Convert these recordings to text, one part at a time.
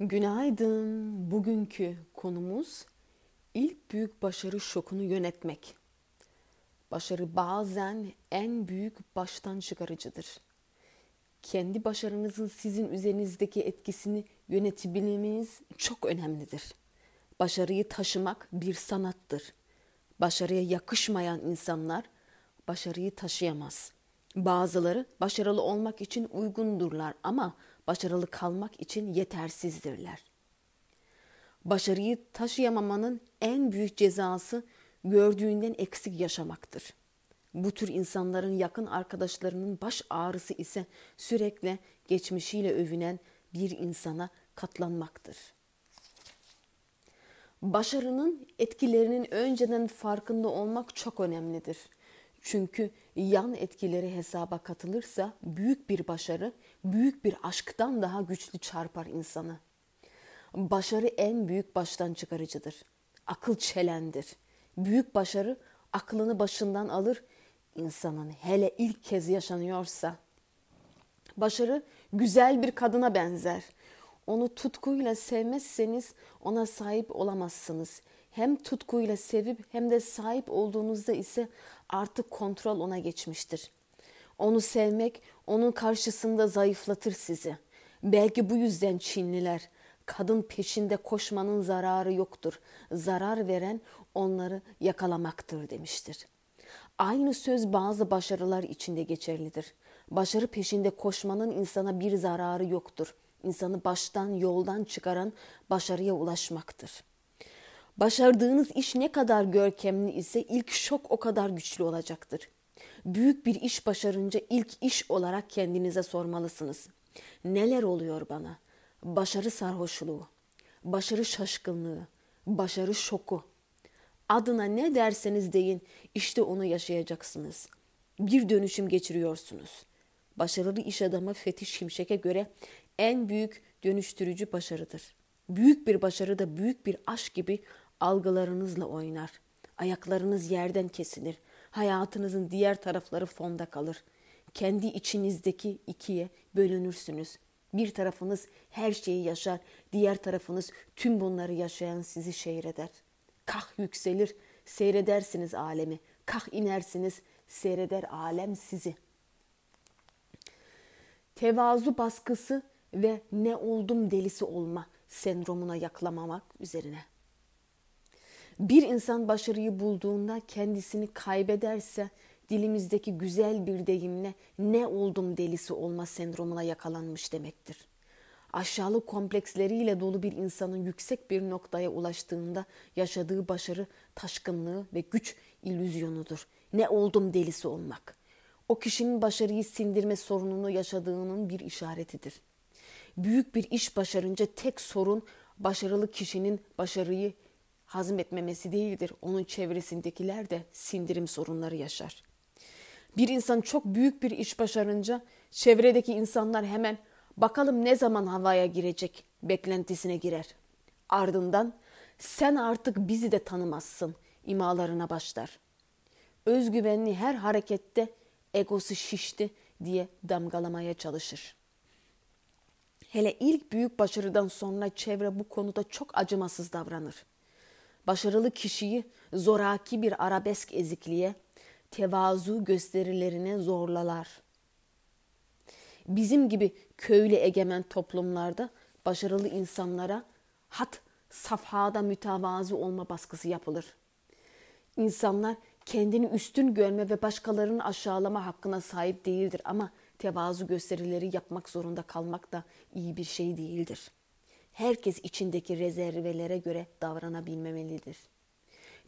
Günaydın. Bugünkü konumuz ilk büyük başarı şokunu yönetmek. Başarı bazen en büyük baştan çıkarıcıdır. Kendi başarınızın sizin üzerinizdeki etkisini yönetebilmeniz çok önemlidir. Başarıyı taşımak bir sanattır. Başarıya yakışmayan insanlar başarıyı taşıyamaz. Bazıları başarılı olmak için uygundurlar ama başarılı kalmak için yetersizdirler. Başarıyı taşıyamamanın en büyük cezası gördüğünden eksik yaşamaktır. Bu tür insanların yakın arkadaşlarının baş ağrısı ise sürekli geçmişiyle övünen bir insana katlanmaktır. Başarının etkilerinin önceden farkında olmak çok önemlidir. Çünkü yan etkileri hesaba katılırsa büyük bir başarı, büyük bir aşktan daha güçlü çarpar insanı. Başarı en büyük baştan çıkarıcıdır. Akıl çelendir. Büyük başarı aklını başından alır. İnsanın hele ilk kez yaşanıyorsa. Başarı güzel bir kadına benzer. Onu tutkuyla sevmezseniz ona sahip olamazsınız. Hem tutkuyla sevip hem de sahip olduğunuzda ise artık kontrol ona geçmiştir. Onu sevmek onun karşısında zayıflatır sizi. Belki bu yüzden Çinliler kadın peşinde koşmanın zararı yoktur. Zarar veren onları yakalamaktır demiştir. Aynı söz bazı başarılar içinde geçerlidir. Başarı peşinde koşmanın insana bir zararı yoktur. İnsanı baştan yoldan çıkaran başarıya ulaşmaktır.'' Başardığınız iş ne kadar görkemli ise ilk şok o kadar güçlü olacaktır. Büyük bir iş başarınca ilk iş olarak kendinize sormalısınız. Neler oluyor bana? Başarı sarhoşluğu, başarı şaşkınlığı, başarı şoku. Adına ne derseniz deyin işte onu yaşayacaksınız. Bir dönüşüm geçiriyorsunuz. Başarılı iş adamı Fethi Şimşek'e göre en büyük dönüştürücü başarıdır. Büyük bir başarı da büyük bir aşk gibi algılarınızla oynar. Ayaklarınız yerden kesilir. Hayatınızın diğer tarafları fonda kalır. Kendi içinizdeki ikiye bölünürsünüz. Bir tarafınız her şeyi yaşar, diğer tarafınız tüm bunları yaşayan sizi seyreder. Kah yükselir, seyredersiniz alemi. Kah inersiniz, seyreder alem sizi. Tevazu baskısı ve ne oldum delisi olma sendromuna yaklamamak üzerine. Bir insan başarıyı bulduğunda kendisini kaybederse dilimizdeki güzel bir deyimle ne oldum delisi olma sendromuna yakalanmış demektir. Aşağılık kompleksleriyle dolu bir insanın yüksek bir noktaya ulaştığında yaşadığı başarı, taşkınlığı ve güç illüzyonudur. Ne oldum delisi olmak. O kişinin başarıyı sindirme sorununu yaşadığının bir işaretidir. Büyük bir iş başarınca tek sorun başarılı kişinin başarıyı hazmetmemesi değildir. Onun çevresindekiler de sindirim sorunları yaşar. Bir insan çok büyük bir iş başarınca çevredeki insanlar hemen bakalım ne zaman havaya girecek beklentisine girer. Ardından sen artık bizi de tanımazsın imalarına başlar. Özgüvenli her harekette egosu şişti diye damgalamaya çalışır. Hele ilk büyük başarıdan sonra çevre bu konuda çok acımasız davranır başarılı kişiyi zoraki bir arabesk ezikliğe, tevazu gösterilerine zorlalar. Bizim gibi köylü egemen toplumlarda başarılı insanlara hat safhada mütevazı olma baskısı yapılır. İnsanlar kendini üstün görme ve başkalarının aşağılama hakkına sahip değildir ama tevazu gösterileri yapmak zorunda kalmak da iyi bir şey değildir herkes içindeki rezervelere göre davranabilmemelidir.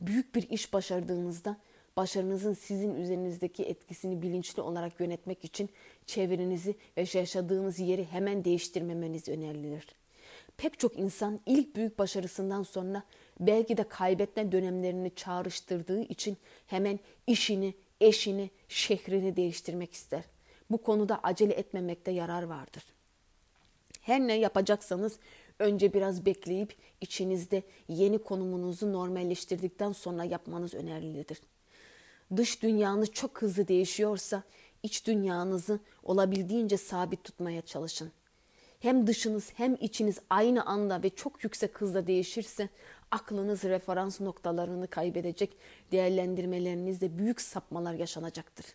Büyük bir iş başardığınızda başarınızın sizin üzerinizdeki etkisini bilinçli olarak yönetmek için çevrenizi ve yaşadığınız yeri hemen değiştirmemeniz önerilir. Pek çok insan ilk büyük başarısından sonra belki de kaybetme dönemlerini çağrıştırdığı için hemen işini, eşini, şehrini değiştirmek ister. Bu konuda acele etmemekte yarar vardır. Her ne yapacaksanız Önce biraz bekleyip içinizde yeni konumunuzu normalleştirdikten sonra yapmanız önerilidir. Dış dünyanız çok hızlı değişiyorsa iç dünyanızı olabildiğince sabit tutmaya çalışın. hem dışınız hem içiniz aynı anda ve çok yüksek hızla değişirse aklınız referans noktalarını kaybedecek, değerlendirmelerinizde büyük sapmalar yaşanacaktır.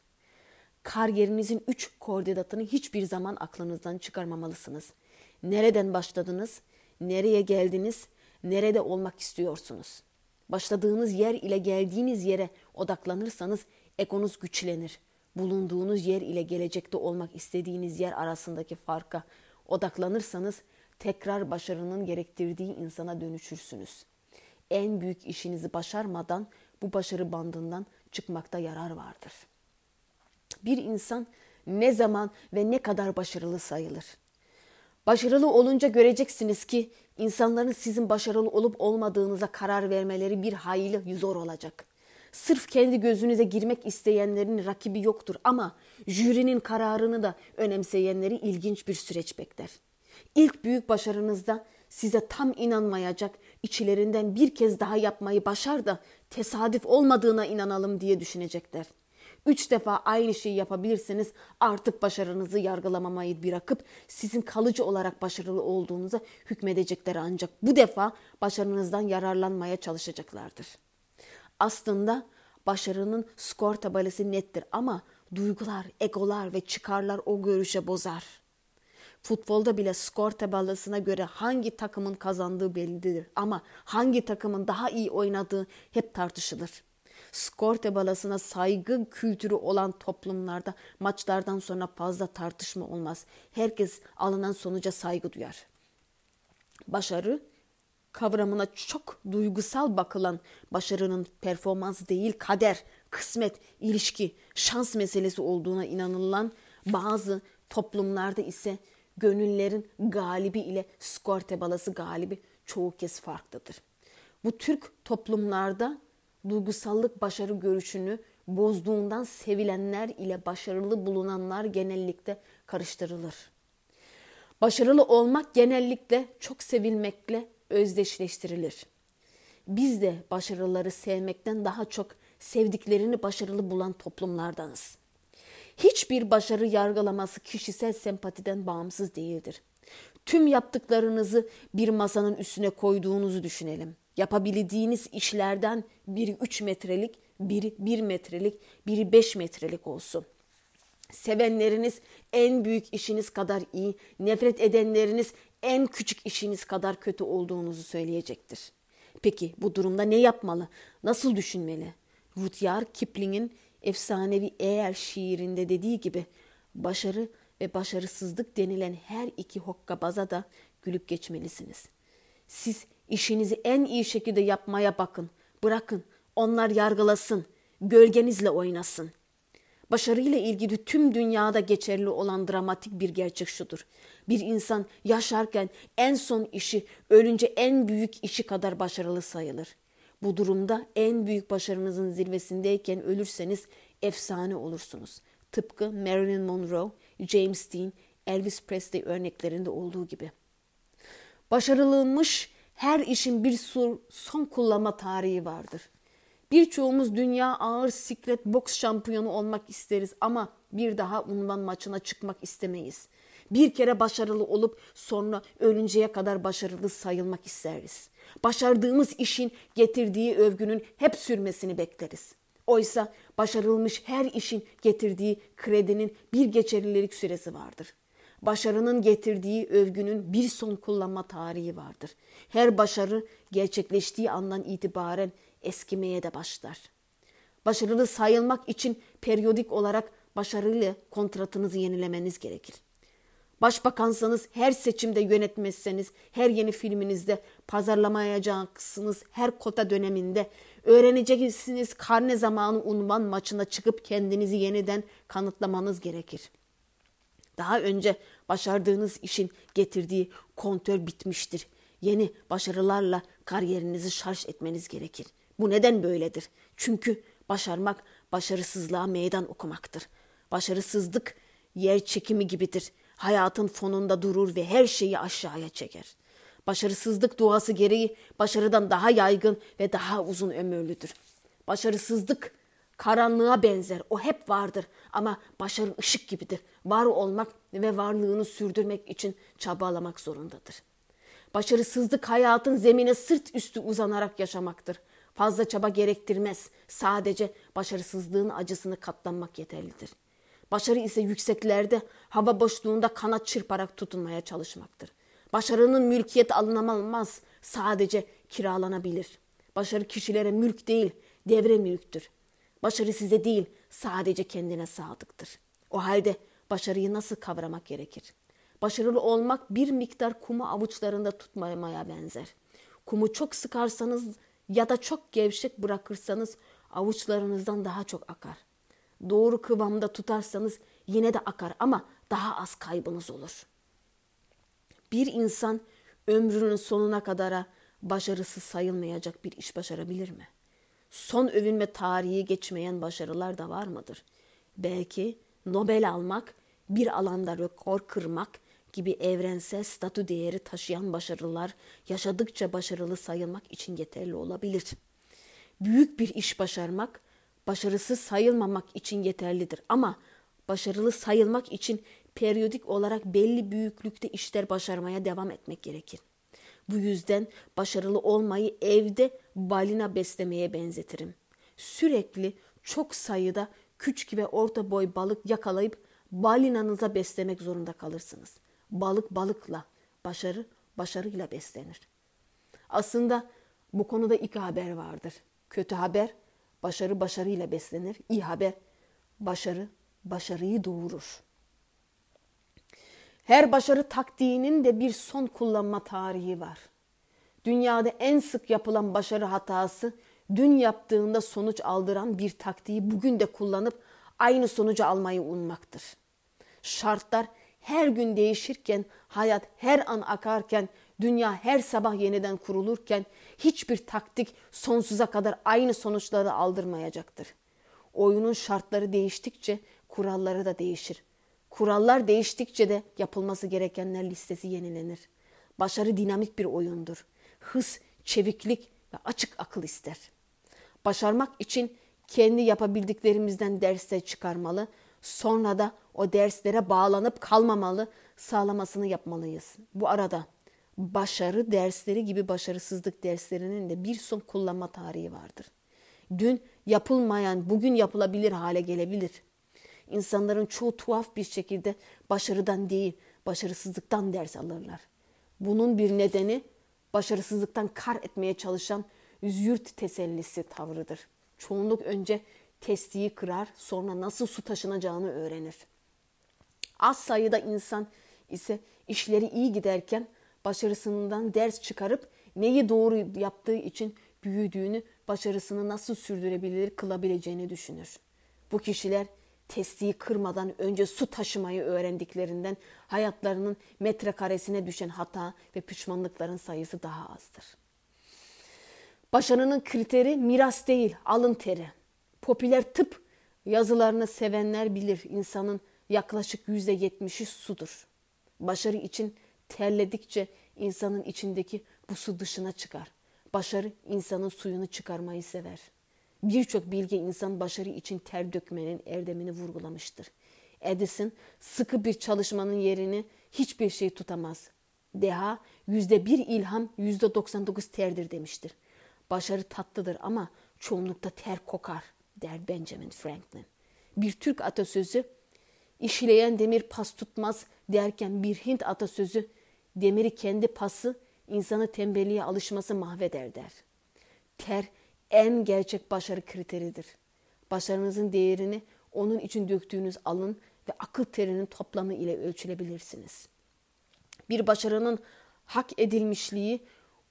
Kariyerinizin üç koordinatını hiçbir zaman aklınızdan çıkarmamalısınız. Nereden başladınız? Nereye geldiniz? Nerede olmak istiyorsunuz? Başladığınız yer ile geldiğiniz yere odaklanırsanız egonuz güçlenir. Bulunduğunuz yer ile gelecekte olmak istediğiniz yer arasındaki farka odaklanırsanız tekrar başarının gerektirdiği insana dönüşürsünüz. En büyük işinizi başarmadan bu başarı bandından çıkmakta yarar vardır. Bir insan ne zaman ve ne kadar başarılı sayılır? Başarılı olunca göreceksiniz ki insanların sizin başarılı olup olmadığınıza karar vermeleri bir hayli zor olacak. Sırf kendi gözünüze girmek isteyenlerin rakibi yoktur ama jürinin kararını da önemseyenleri ilginç bir süreç bekler. İlk büyük başarınızda size tam inanmayacak, içlerinden bir kez daha yapmayı başar da tesadüf olmadığına inanalım diye düşünecekler. Üç defa aynı şeyi yapabilirseniz artık başarınızı yargılamamayı bırakıp sizin kalıcı olarak başarılı olduğunuza hükmedecekler ancak bu defa başarınızdan yararlanmaya çalışacaklardır. Aslında başarının skor tabelası nettir ama duygular, egolar ve çıkarlar o görüşe bozar. Futbolda bile skor tabelasına göre hangi takımın kazandığı bellidir ama hangi takımın daha iyi oynadığı hep tartışılır. Skor tabelasına saygı kültürü olan toplumlarda maçlardan sonra fazla tartışma olmaz. Herkes alınan sonuca saygı duyar. Başarı kavramına çok duygusal bakılan başarının performans değil kader, kısmet, ilişki, şans meselesi olduğuna inanılan bazı toplumlarda ise gönüllerin galibi ile skor tebalası galibi çoğu kez farklıdır. Bu Türk toplumlarda duygusallık başarı görüşünü bozduğundan sevilenler ile başarılı bulunanlar genellikle karıştırılır. Başarılı olmak genellikle çok sevilmekle özdeşleştirilir. Biz de başarıları sevmekten daha çok sevdiklerini başarılı bulan toplumlardanız. Hiçbir başarı yargılaması kişisel sempatiden bağımsız değildir. Tüm yaptıklarınızı bir masanın üstüne koyduğunuzu düşünelim. Yapabildiğiniz işlerden biri 3 metrelik, biri 1 metrelik, biri 5 metrelik olsun. Sevenleriniz en büyük işiniz kadar iyi, nefret edenleriniz en küçük işiniz kadar kötü olduğunuzu söyleyecektir. Peki bu durumda ne yapmalı? Nasıl düşünmeli? Rudyard Kipling'in efsanevi Eğer şiirinde dediği gibi başarı ve başarısızlık denilen her iki hokkabaza da gülüp geçmelisiniz. Siz işinizi en iyi şekilde yapmaya bakın. Bırakın onlar yargılasın, gölgenizle oynasın.'' Başarıyla ilgili tüm dünyada geçerli olan dramatik bir gerçek şudur. Bir insan yaşarken en son işi ölünce en büyük işi kadar başarılı sayılır. Bu durumda en büyük başarınızın zirvesindeyken ölürseniz efsane olursunuz. Tıpkı Marilyn Monroe, James Dean, Elvis Presley örneklerinde olduğu gibi. Başarılılmış her işin bir son kullanma tarihi vardır. Birçoğumuz dünya ağır siklet boks şampiyonu olmak isteriz ama bir daha unvan maçına çıkmak istemeyiz. Bir kere başarılı olup sonra ölünceye kadar başarılı sayılmak isteriz. Başardığımız işin getirdiği övgünün hep sürmesini bekleriz. Oysa başarılmış her işin getirdiği kredinin bir geçerlilik süresi vardır. Başarının getirdiği övgünün bir son kullanma tarihi vardır. Her başarı gerçekleştiği andan itibaren eskimeye de başlar. Başarılı sayılmak için periyodik olarak başarıyla kontratınızı yenilemeniz gerekir. Başbakansanız her seçimde yönetmezseniz, her yeni filminizde pazarlamayacaksınız, her kota döneminde öğreneceksiniz karne zamanı unvan maçına çıkıp kendinizi yeniden kanıtlamanız gerekir. Daha önce başardığınız işin getirdiği kontör bitmiştir. Yeni başarılarla kariyerinizi şarj etmeniz gerekir. Bu neden böyledir? Çünkü başarmak başarısızlığa meydan okumaktır. Başarısızlık yer çekimi gibidir. Hayatın fonunda durur ve her şeyi aşağıya çeker. Başarısızlık doğası gereği başarıdan daha yaygın ve daha uzun ömürlüdür. Başarısızlık karanlığa benzer. O hep vardır ama başarı ışık gibidir. Var olmak ve varlığını sürdürmek için çabalamak zorundadır. Başarısızlık hayatın zemine sırt üstü uzanarak yaşamaktır. Fazla çaba gerektirmez. Sadece başarısızlığın acısını katlanmak yeterlidir. Başarı ise yükseklerde, hava boşluğunda kanat çırparak tutunmaya çalışmaktır. Başarının mülkiyet alınamaz, sadece kiralanabilir. Başarı kişilere mülk değil, devre mülktür. Başarı size değil, sadece kendine sadıktır. O halde başarıyı nasıl kavramak gerekir? Başarılı olmak bir miktar kumu avuçlarında tutmamaya benzer. Kumu çok sıkarsanız ya da çok gevşek bırakırsanız avuçlarınızdan daha çok akar. Doğru kıvamda tutarsanız yine de akar ama daha az kaybınız olur. Bir insan ömrünün sonuna kadara başarısız sayılmayacak bir iş başarabilir mi? Son övünme tarihi geçmeyen başarılar da var mıdır? Belki Nobel almak, bir alanda rekor kırmak gibi evrensel statü değeri taşıyan başarılar yaşadıkça başarılı sayılmak için yeterli olabilir. Büyük bir iş başarmak, başarısız sayılmamak için yeterlidir ama başarılı sayılmak için periyodik olarak belli büyüklükte işler başarmaya devam etmek gerekir. Bu yüzden başarılı olmayı evde balina beslemeye benzetirim. Sürekli çok sayıda küçük ve orta boy balık yakalayıp balinanıza beslemek zorunda kalırsınız. Balık balıkla, başarı başarıyla beslenir. Aslında bu konuda iki haber vardır. Kötü haber başarı başarıyla beslenir. İyi haber başarı başarıyı doğurur. Her başarı taktiğinin de bir son kullanma tarihi var. Dünyada en sık yapılan başarı hatası dün yaptığında sonuç aldıran bir taktiği bugün de kullanıp aynı sonucu almayı ummaktır. Şartlar her gün değişirken, hayat her an akarken, dünya her sabah yeniden kurulurken hiçbir taktik sonsuza kadar aynı sonuçları aldırmayacaktır. Oyunun şartları değiştikçe kuralları da değişir. Kurallar değiştikçe de yapılması gerekenler listesi yenilenir. Başarı dinamik bir oyundur. Hız, çeviklik ve açık akıl ister. Başarmak için kendi yapabildiklerimizden dersler çıkarmalı, sonra da o derslere bağlanıp kalmamalı, sağlamasını yapmalıyız. Bu arada başarı dersleri gibi başarısızlık derslerinin de bir son kullanma tarihi vardır. Dün yapılmayan bugün yapılabilir hale gelebilir. İnsanların çoğu tuhaf bir şekilde başarıdan değil, başarısızlıktan ders alırlar. Bunun bir nedeni başarısızlıktan kar etmeye çalışan züğürt tesellisi tavrıdır. Çoğunluk önce testiyi kırar, sonra nasıl su taşınacağını öğrenir. Az sayıda insan ise işleri iyi giderken başarısından ders çıkarıp neyi doğru yaptığı için büyüdüğünü, başarısını nasıl sürdürebilir kılabileceğini düşünür. Bu kişiler testiyi kırmadan önce su taşımayı öğrendiklerinden hayatlarının metrekaresine düşen hata ve pişmanlıkların sayısı daha azdır. Başarının kriteri miras değil, alın teri. Popüler tıp yazılarını sevenler bilir insanın yaklaşık yüzde yetmişi sudur. Başarı için terledikçe insanın içindeki bu su dışına çıkar. Başarı insanın suyunu çıkarmayı sever. Birçok bilge insan başarı için ter dökmenin erdemini vurgulamıştır. Edison sıkı bir çalışmanın yerini hiçbir şey tutamaz. Deha yüzde bir ilham yüzde 99 terdir demiştir. Başarı tatlıdır ama çoğunlukta ter kokar der Benjamin Franklin. Bir Türk atasözü işleyen demir pas tutmaz derken bir Hint atasözü demiri kendi pası insanı tembelliğe alışması mahveder der. Ter en gerçek başarı kriteridir. Başarınızın değerini onun için döktüğünüz alın ve akıl terinin toplamı ile ölçülebilirsiniz. Bir başarının hak edilmişliği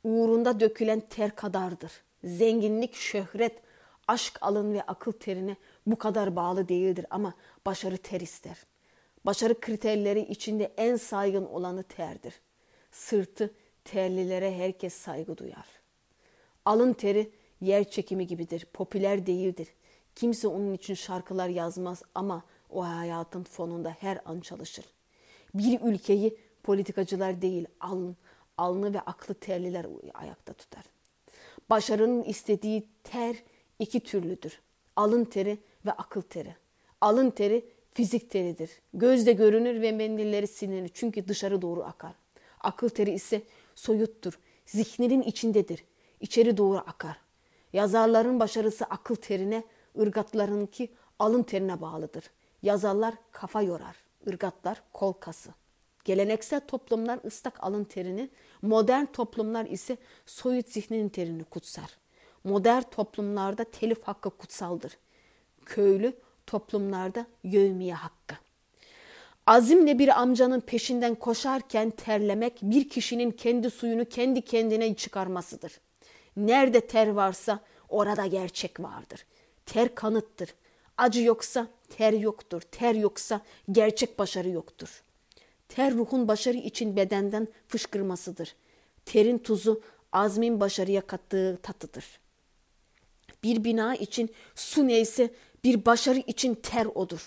uğrunda dökülen ter kadardır. Zenginlik, şöhret, aşk alın ve akıl terine bu kadar bağlı değildir ama başarı ter ister. Başarı kriterleri içinde en saygın olanı terdir. Sırtı terlilere herkes saygı duyar. Alın teri yer çekimi gibidir, popüler değildir. Kimse onun için şarkılar yazmaz ama o hayatın fonunda her an çalışır. Bir ülkeyi politikacılar değil, alın, alnı ve aklı terliler ayakta tutar. Başarının istediği ter iki türlüdür. Alın teri ve akıl teri. Alın teri fizik teridir. Gözde görünür ve mendilleri silinir çünkü dışarı doğru akar. Akıl teri ise soyuttur. Zihninin içindedir. İçeri doğru akar. Yazarların başarısı akıl terine, ırgatlarınki alın terine bağlıdır. Yazarlar kafa yorar, ırgatlar kol kası. Geleneksel toplumlar ıslak alın terini, modern toplumlar ise soyut zihninin terini kutsar. Modern toplumlarda telif hakkı kutsaldır. Köylü toplumlarda yövmiye hakkı. Azimle bir amcanın peşinden koşarken terlemek bir kişinin kendi suyunu kendi kendine çıkarmasıdır. Nerede ter varsa orada gerçek vardır. Ter kanıttır. Acı yoksa ter yoktur. Ter yoksa gerçek başarı yoktur. Ter ruhun başarı için bedenden fışkırmasıdır. Terin tuzu azmin başarıya kattığı tatıdır. Bir bina için su neyse bir başarı için ter odur.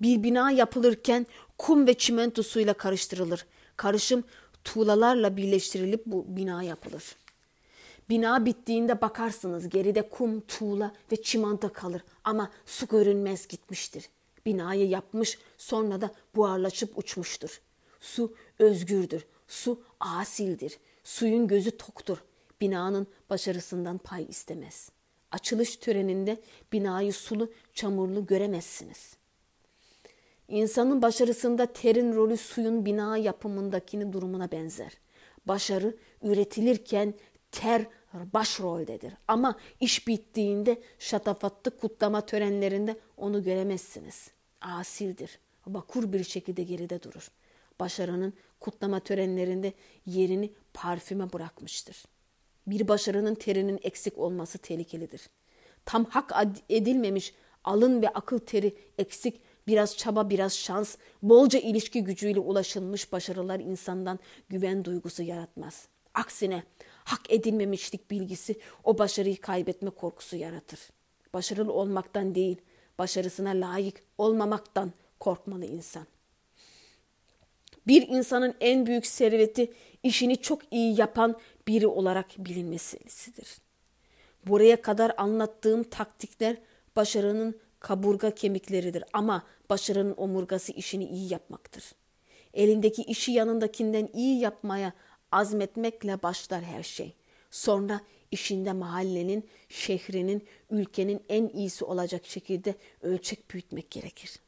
Bir bina yapılırken kum ve çimento suyla karıştırılır. Karışım tuğlalarla birleştirilip bu bina yapılır. Bina bittiğinde bakarsınız geride kum, tuğla ve çimento kalır ama su görünmez gitmiştir. Binayı yapmış sonra da buharlaşıp uçmuştur. Su özgürdür, su asildir, suyun gözü toktur. Binanın başarısından pay istemez. Açılış töreninde binayı sulu, çamurlu göremezsiniz.'' İnsanın başarısında terin rolü suyun bina yapımındakini durumuna benzer. Başarı üretilirken ter başroldedir. Ama iş bittiğinde şatafatlı kutlama törenlerinde onu göremezsiniz. Asildir. Bakur bir şekilde geride durur. Başarının kutlama törenlerinde yerini parfüme bırakmıştır. Bir başarının terinin eksik olması tehlikelidir. Tam hak edilmemiş alın ve akıl teri eksik biraz çaba, biraz şans, bolca ilişki gücüyle ulaşılmış başarılar insandan güven duygusu yaratmaz. Aksine hak edilmemişlik bilgisi o başarıyı kaybetme korkusu yaratır. Başarılı olmaktan değil, başarısına layık olmamaktan korkmalı insan. Bir insanın en büyük serveti işini çok iyi yapan biri olarak bilinmesidir. Buraya kadar anlattığım taktikler başarının kaburga kemikleridir ama başarının omurgası işini iyi yapmaktır. Elindeki işi yanındakinden iyi yapmaya azmetmekle başlar her şey. Sonra işinde mahallenin, şehrinin, ülkenin en iyisi olacak şekilde ölçek büyütmek gerekir.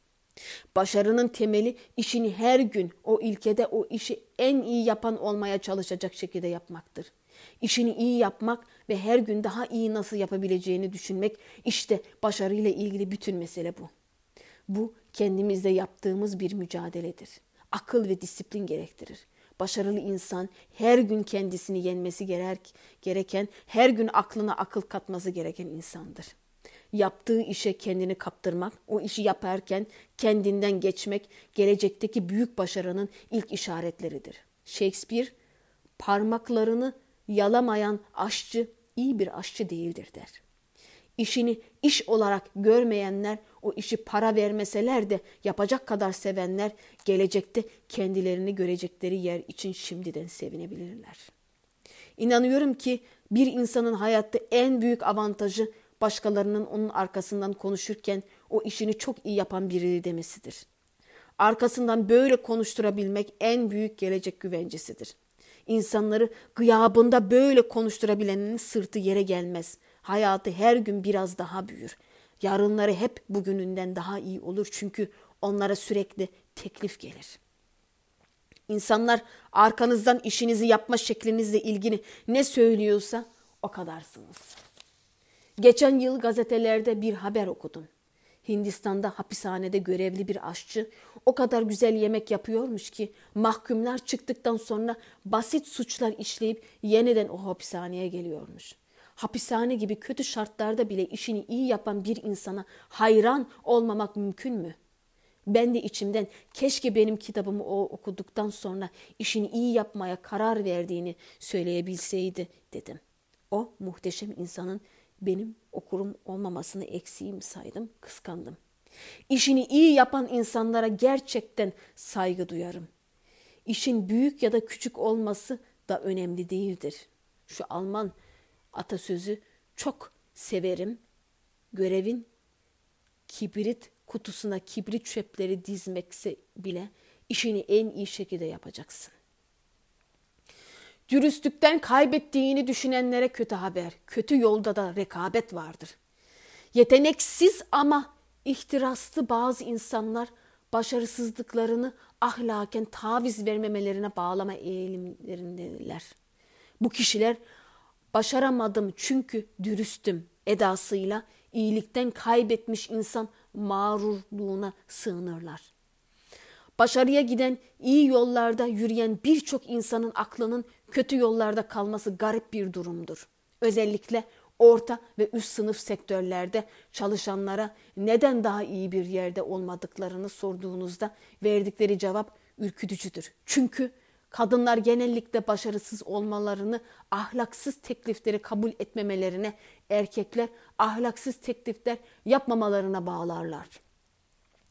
Başarının temeli işini her gün o ilkede o işi en iyi yapan olmaya çalışacak şekilde yapmaktır. İşini iyi yapmak ve her gün daha iyi nasıl yapabileceğini düşünmek işte başarıyla ilgili bütün mesele bu. Bu kendimizde yaptığımız bir mücadeledir. Akıl ve disiplin gerektirir. Başarılı insan her gün kendisini yenmesi gereken, her gün aklına akıl katması gereken insandır. Yaptığı işe kendini kaptırmak, o işi yaparken kendinden geçmek gelecekteki büyük başarının ilk işaretleridir. Shakespeare parmaklarını yalamayan aşçı iyi bir aşçı değildir der. İşini iş olarak görmeyenler, o işi para vermeseler de yapacak kadar sevenler gelecekte kendilerini görecekleri yer için şimdiden sevinebilirler. İnanıyorum ki bir insanın hayatta en büyük avantajı başkalarının onun arkasından konuşurken o işini çok iyi yapan biri demesidir. Arkasından böyle konuşturabilmek en büyük gelecek güvencesidir. İnsanları gıyabında böyle konuşturabilenin sırtı yere gelmez. Hayatı her gün biraz daha büyür. Yarınları hep bugününden daha iyi olur çünkü onlara sürekli teklif gelir. İnsanlar arkanızdan işinizi yapma şeklinizle ilgili ne söylüyorsa o kadarsınız. Geçen yıl gazetelerde bir haber okudum. Hindistan'da hapishanede görevli bir aşçı o kadar güzel yemek yapıyormuş ki mahkumlar çıktıktan sonra basit suçlar işleyip yeniden o hapishaneye geliyormuş. Hapishane gibi kötü şartlarda bile işini iyi yapan bir insana hayran olmamak mümkün mü? Ben de içimden keşke benim kitabımı o okuduktan sonra işini iyi yapmaya karar verdiğini söyleyebilseydi dedim. O muhteşem insanın benim okurum olmamasını eksiğim saydım, kıskandım. İşini iyi yapan insanlara gerçekten saygı duyarım. İşin büyük ya da küçük olması da önemli değildir. Şu Alman atasözü çok severim. Görevin kibrit kutusuna kibrit çöpleri dizmekse bile işini en iyi şekilde yapacaksın. Dürüstlükten kaybettiğini düşünenlere kötü haber. Kötü yolda da rekabet vardır. Yeteneksiz ama ihtiraslı bazı insanlar başarısızlıklarını ahlaken taviz vermemelerine bağlama eğilimlerindeler. Bu kişiler başaramadım çünkü dürüstüm edasıyla iyilikten kaybetmiş insan mağrurluğuna sığınırlar. Başarıya giden, iyi yollarda yürüyen birçok insanın aklının kötü yollarda kalması garip bir durumdur. Özellikle orta ve üst sınıf sektörlerde çalışanlara neden daha iyi bir yerde olmadıklarını sorduğunuzda verdikleri cevap ürkütücüdür. Çünkü kadınlar genellikle başarısız olmalarını ahlaksız teklifleri kabul etmemelerine, erkekler ahlaksız teklifler yapmamalarına bağlarlar.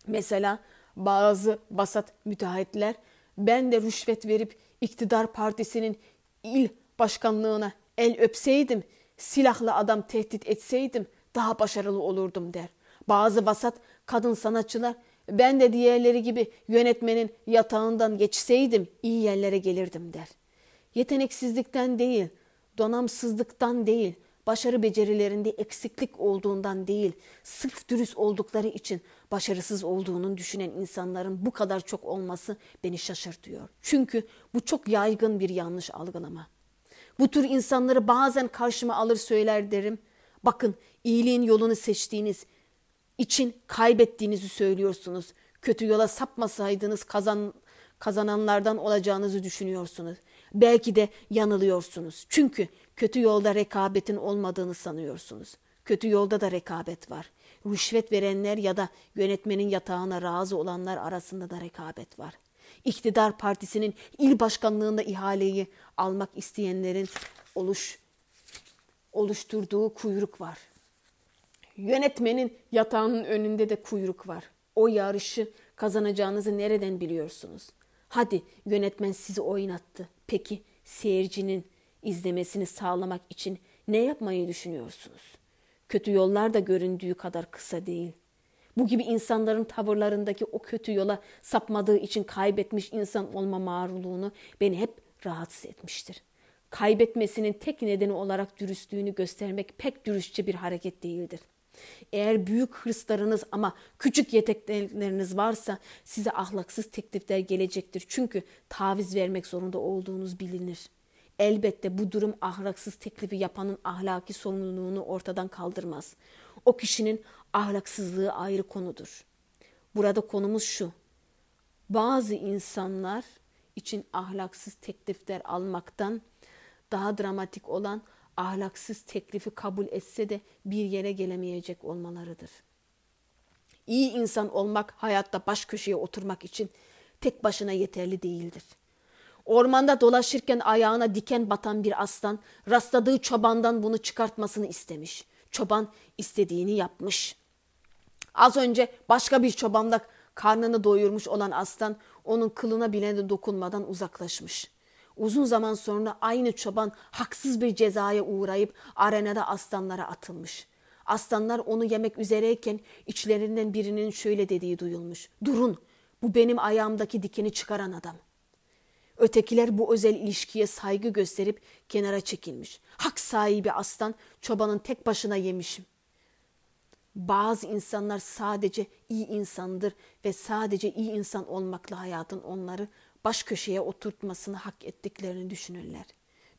Mesela bazı basat müteahhitler ben de rüşvet verip iktidar partisinin il başkanlığına el öpseydim, silahlı adam tehdit etseydim daha başarılı olurdum der. Bazı vasat kadın sanatçılar ben de diğerleri gibi yönetmenin yatağından geçseydim iyi yerlere gelirdim der. Yeteneksizlikten değil, donamsızlıktan değil, başarı becerilerinde eksiklik olduğundan değil, sırf dürüst oldukları için başarısız olduğunun düşünen insanların bu kadar çok olması beni şaşırtıyor. Çünkü bu çok yaygın bir yanlış algılama. Bu tür insanları bazen karşıma alır söyler derim. Bakın iyiliğin yolunu seçtiğiniz için kaybettiğinizi söylüyorsunuz. Kötü yola sapmasaydınız kazan, kazananlardan olacağınızı düşünüyorsunuz. Belki de yanılıyorsunuz. Çünkü kötü yolda rekabetin olmadığını sanıyorsunuz. Kötü yolda da rekabet var. Rüşvet verenler ya da yönetmenin yatağına razı olanlar arasında da rekabet var. İktidar partisinin il başkanlığında ihaleyi almak isteyenlerin oluş oluşturduğu kuyruk var. Yönetmenin yatağının önünde de kuyruk var. O yarışı kazanacağınızı nereden biliyorsunuz? Hadi yönetmen sizi oynattı. Peki seyircinin izlemesini sağlamak için ne yapmayı düşünüyorsunuz? Kötü yollar da göründüğü kadar kısa değil. Bu gibi insanların tavırlarındaki o kötü yola sapmadığı için kaybetmiş insan olma mağruluğunu beni hep rahatsız etmiştir. Kaybetmesinin tek nedeni olarak dürüstlüğünü göstermek pek dürüstçe bir hareket değildir. Eğer büyük hırslarınız ama küçük yetenekleriniz varsa size ahlaksız teklifler gelecektir. Çünkü taviz vermek zorunda olduğunuz bilinir. Elbette bu durum ahlaksız teklifi yapanın ahlaki sorumluluğunu ortadan kaldırmaz. O kişinin ahlaksızlığı ayrı konudur. Burada konumuz şu. Bazı insanlar için ahlaksız teklifler almaktan daha dramatik olan ahlaksız teklifi kabul etse de bir yere gelemeyecek olmalarıdır. İyi insan olmak hayatta baş köşeye oturmak için tek başına yeterli değildir. Ormanda dolaşırken ayağına diken batan bir aslan rastladığı çobandan bunu çıkartmasını istemiş. Çoban istediğini yapmış. Az önce başka bir çobanda karnını doyurmuş olan aslan onun kılına bile dokunmadan uzaklaşmış. Uzun zaman sonra aynı çoban haksız bir cezaya uğrayıp arenada aslanlara atılmış. Aslanlar onu yemek üzereyken içlerinden birinin şöyle dediği duyulmuş. Durun bu benim ayağımdaki dikeni çıkaran adam. Ötekiler bu özel ilişkiye saygı gösterip kenara çekilmiş. Hak sahibi aslan çobanın tek başına yemişim. Bazı insanlar sadece iyi insandır ve sadece iyi insan olmakla hayatın onları baş köşeye oturtmasını hak ettiklerini düşünürler.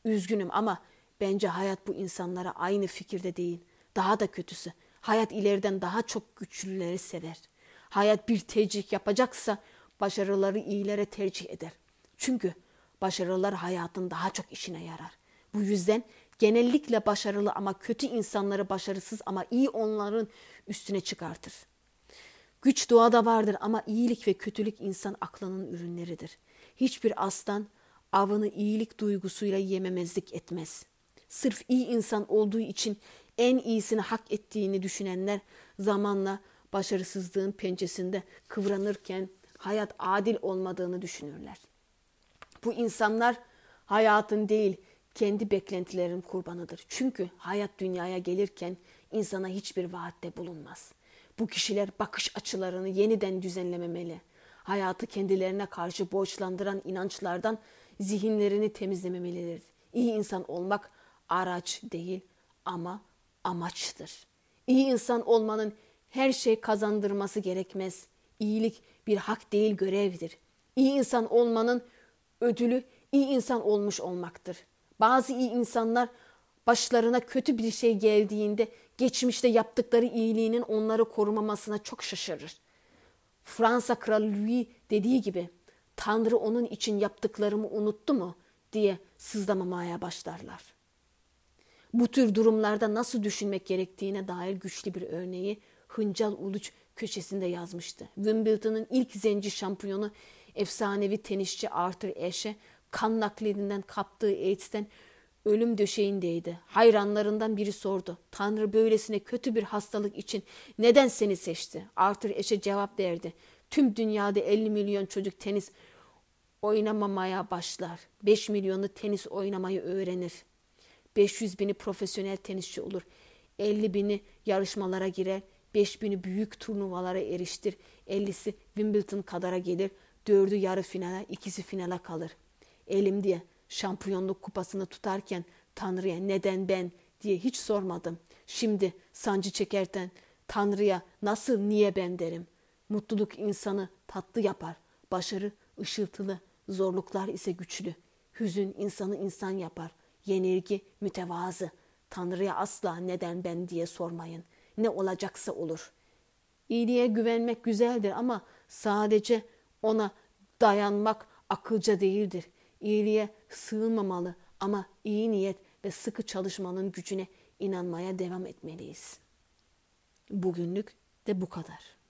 Üzgünüm ama bence hayat bu insanlara aynı fikirde değil. Daha da kötüsü hayat ileriden daha çok güçlüleri sever. Hayat bir tercih yapacaksa başarıları iyilere tercih eder. Çünkü başarılar hayatın daha çok işine yarar. Bu yüzden genellikle başarılı ama kötü insanları başarısız ama iyi onların üstüne çıkartır. Güç doğada vardır ama iyilik ve kötülük insan aklının ürünleridir. Hiçbir aslan avını iyilik duygusuyla yememezlik etmez. Sırf iyi insan olduğu için en iyisini hak ettiğini düşünenler zamanla başarısızlığın pençesinde kıvranırken hayat adil olmadığını düşünürler. Bu insanlar hayatın değil kendi beklentilerin kurbanıdır. Çünkü hayat dünyaya gelirken insana hiçbir vaatte bulunmaz. Bu kişiler bakış açılarını yeniden düzenlememeli. Hayatı kendilerine karşı borçlandıran inançlardan zihinlerini temizlememelidir. İyi insan olmak araç değil ama amaçtır. İyi insan olmanın her şey kazandırması gerekmez. İyilik bir hak değil görevdir. İyi insan olmanın ödülü iyi insan olmuş olmaktır. Bazı iyi insanlar başlarına kötü bir şey geldiğinde geçmişte yaptıkları iyiliğinin onları korumamasına çok şaşırır. Fransa Kralı Louis dediği gibi Tanrı onun için yaptıklarımı unuttu mu diye sızlamamaya başlarlar. Bu tür durumlarda nasıl düşünmek gerektiğine dair güçlü bir örneği Hıncal Uluç köşesinde yazmıştı. Wimbledon'ın ilk zenci şampiyonu efsanevi tenisçi Arthur Ashe kan naklidinden kaptığı AIDS'ten ölüm döşeğindeydi. Hayranlarından biri sordu. Tanrı böylesine kötü bir hastalık için neden seni seçti? Arthur Ashe cevap verdi. Tüm dünyada 50 milyon çocuk tenis oynamamaya başlar. 5 milyonu tenis oynamayı öğrenir. 500 bini profesyonel tenisçi olur. 50 bini yarışmalara girer. 5 bini büyük turnuvalara eriştir. 50'si Wimbledon kadara gelir. Dördü yarı finale, ikisi finale kalır. Elim diye şampiyonluk kupasını tutarken Tanrı'ya neden ben diye hiç sormadım. Şimdi sancı çekerken Tanrı'ya nasıl niye ben derim. Mutluluk insanı tatlı yapar. Başarı ışıltılı, zorluklar ise güçlü. Hüzün insanı insan yapar. Yenilgi mütevazı. Tanrı'ya asla neden ben diye sormayın. Ne olacaksa olur. İyiliğe güvenmek güzeldir ama sadece ona dayanmak akılca değildir. İyiliğe sığınmamalı ama iyi niyet ve sıkı çalışmanın gücüne inanmaya devam etmeliyiz. Bugünlük de bu kadar.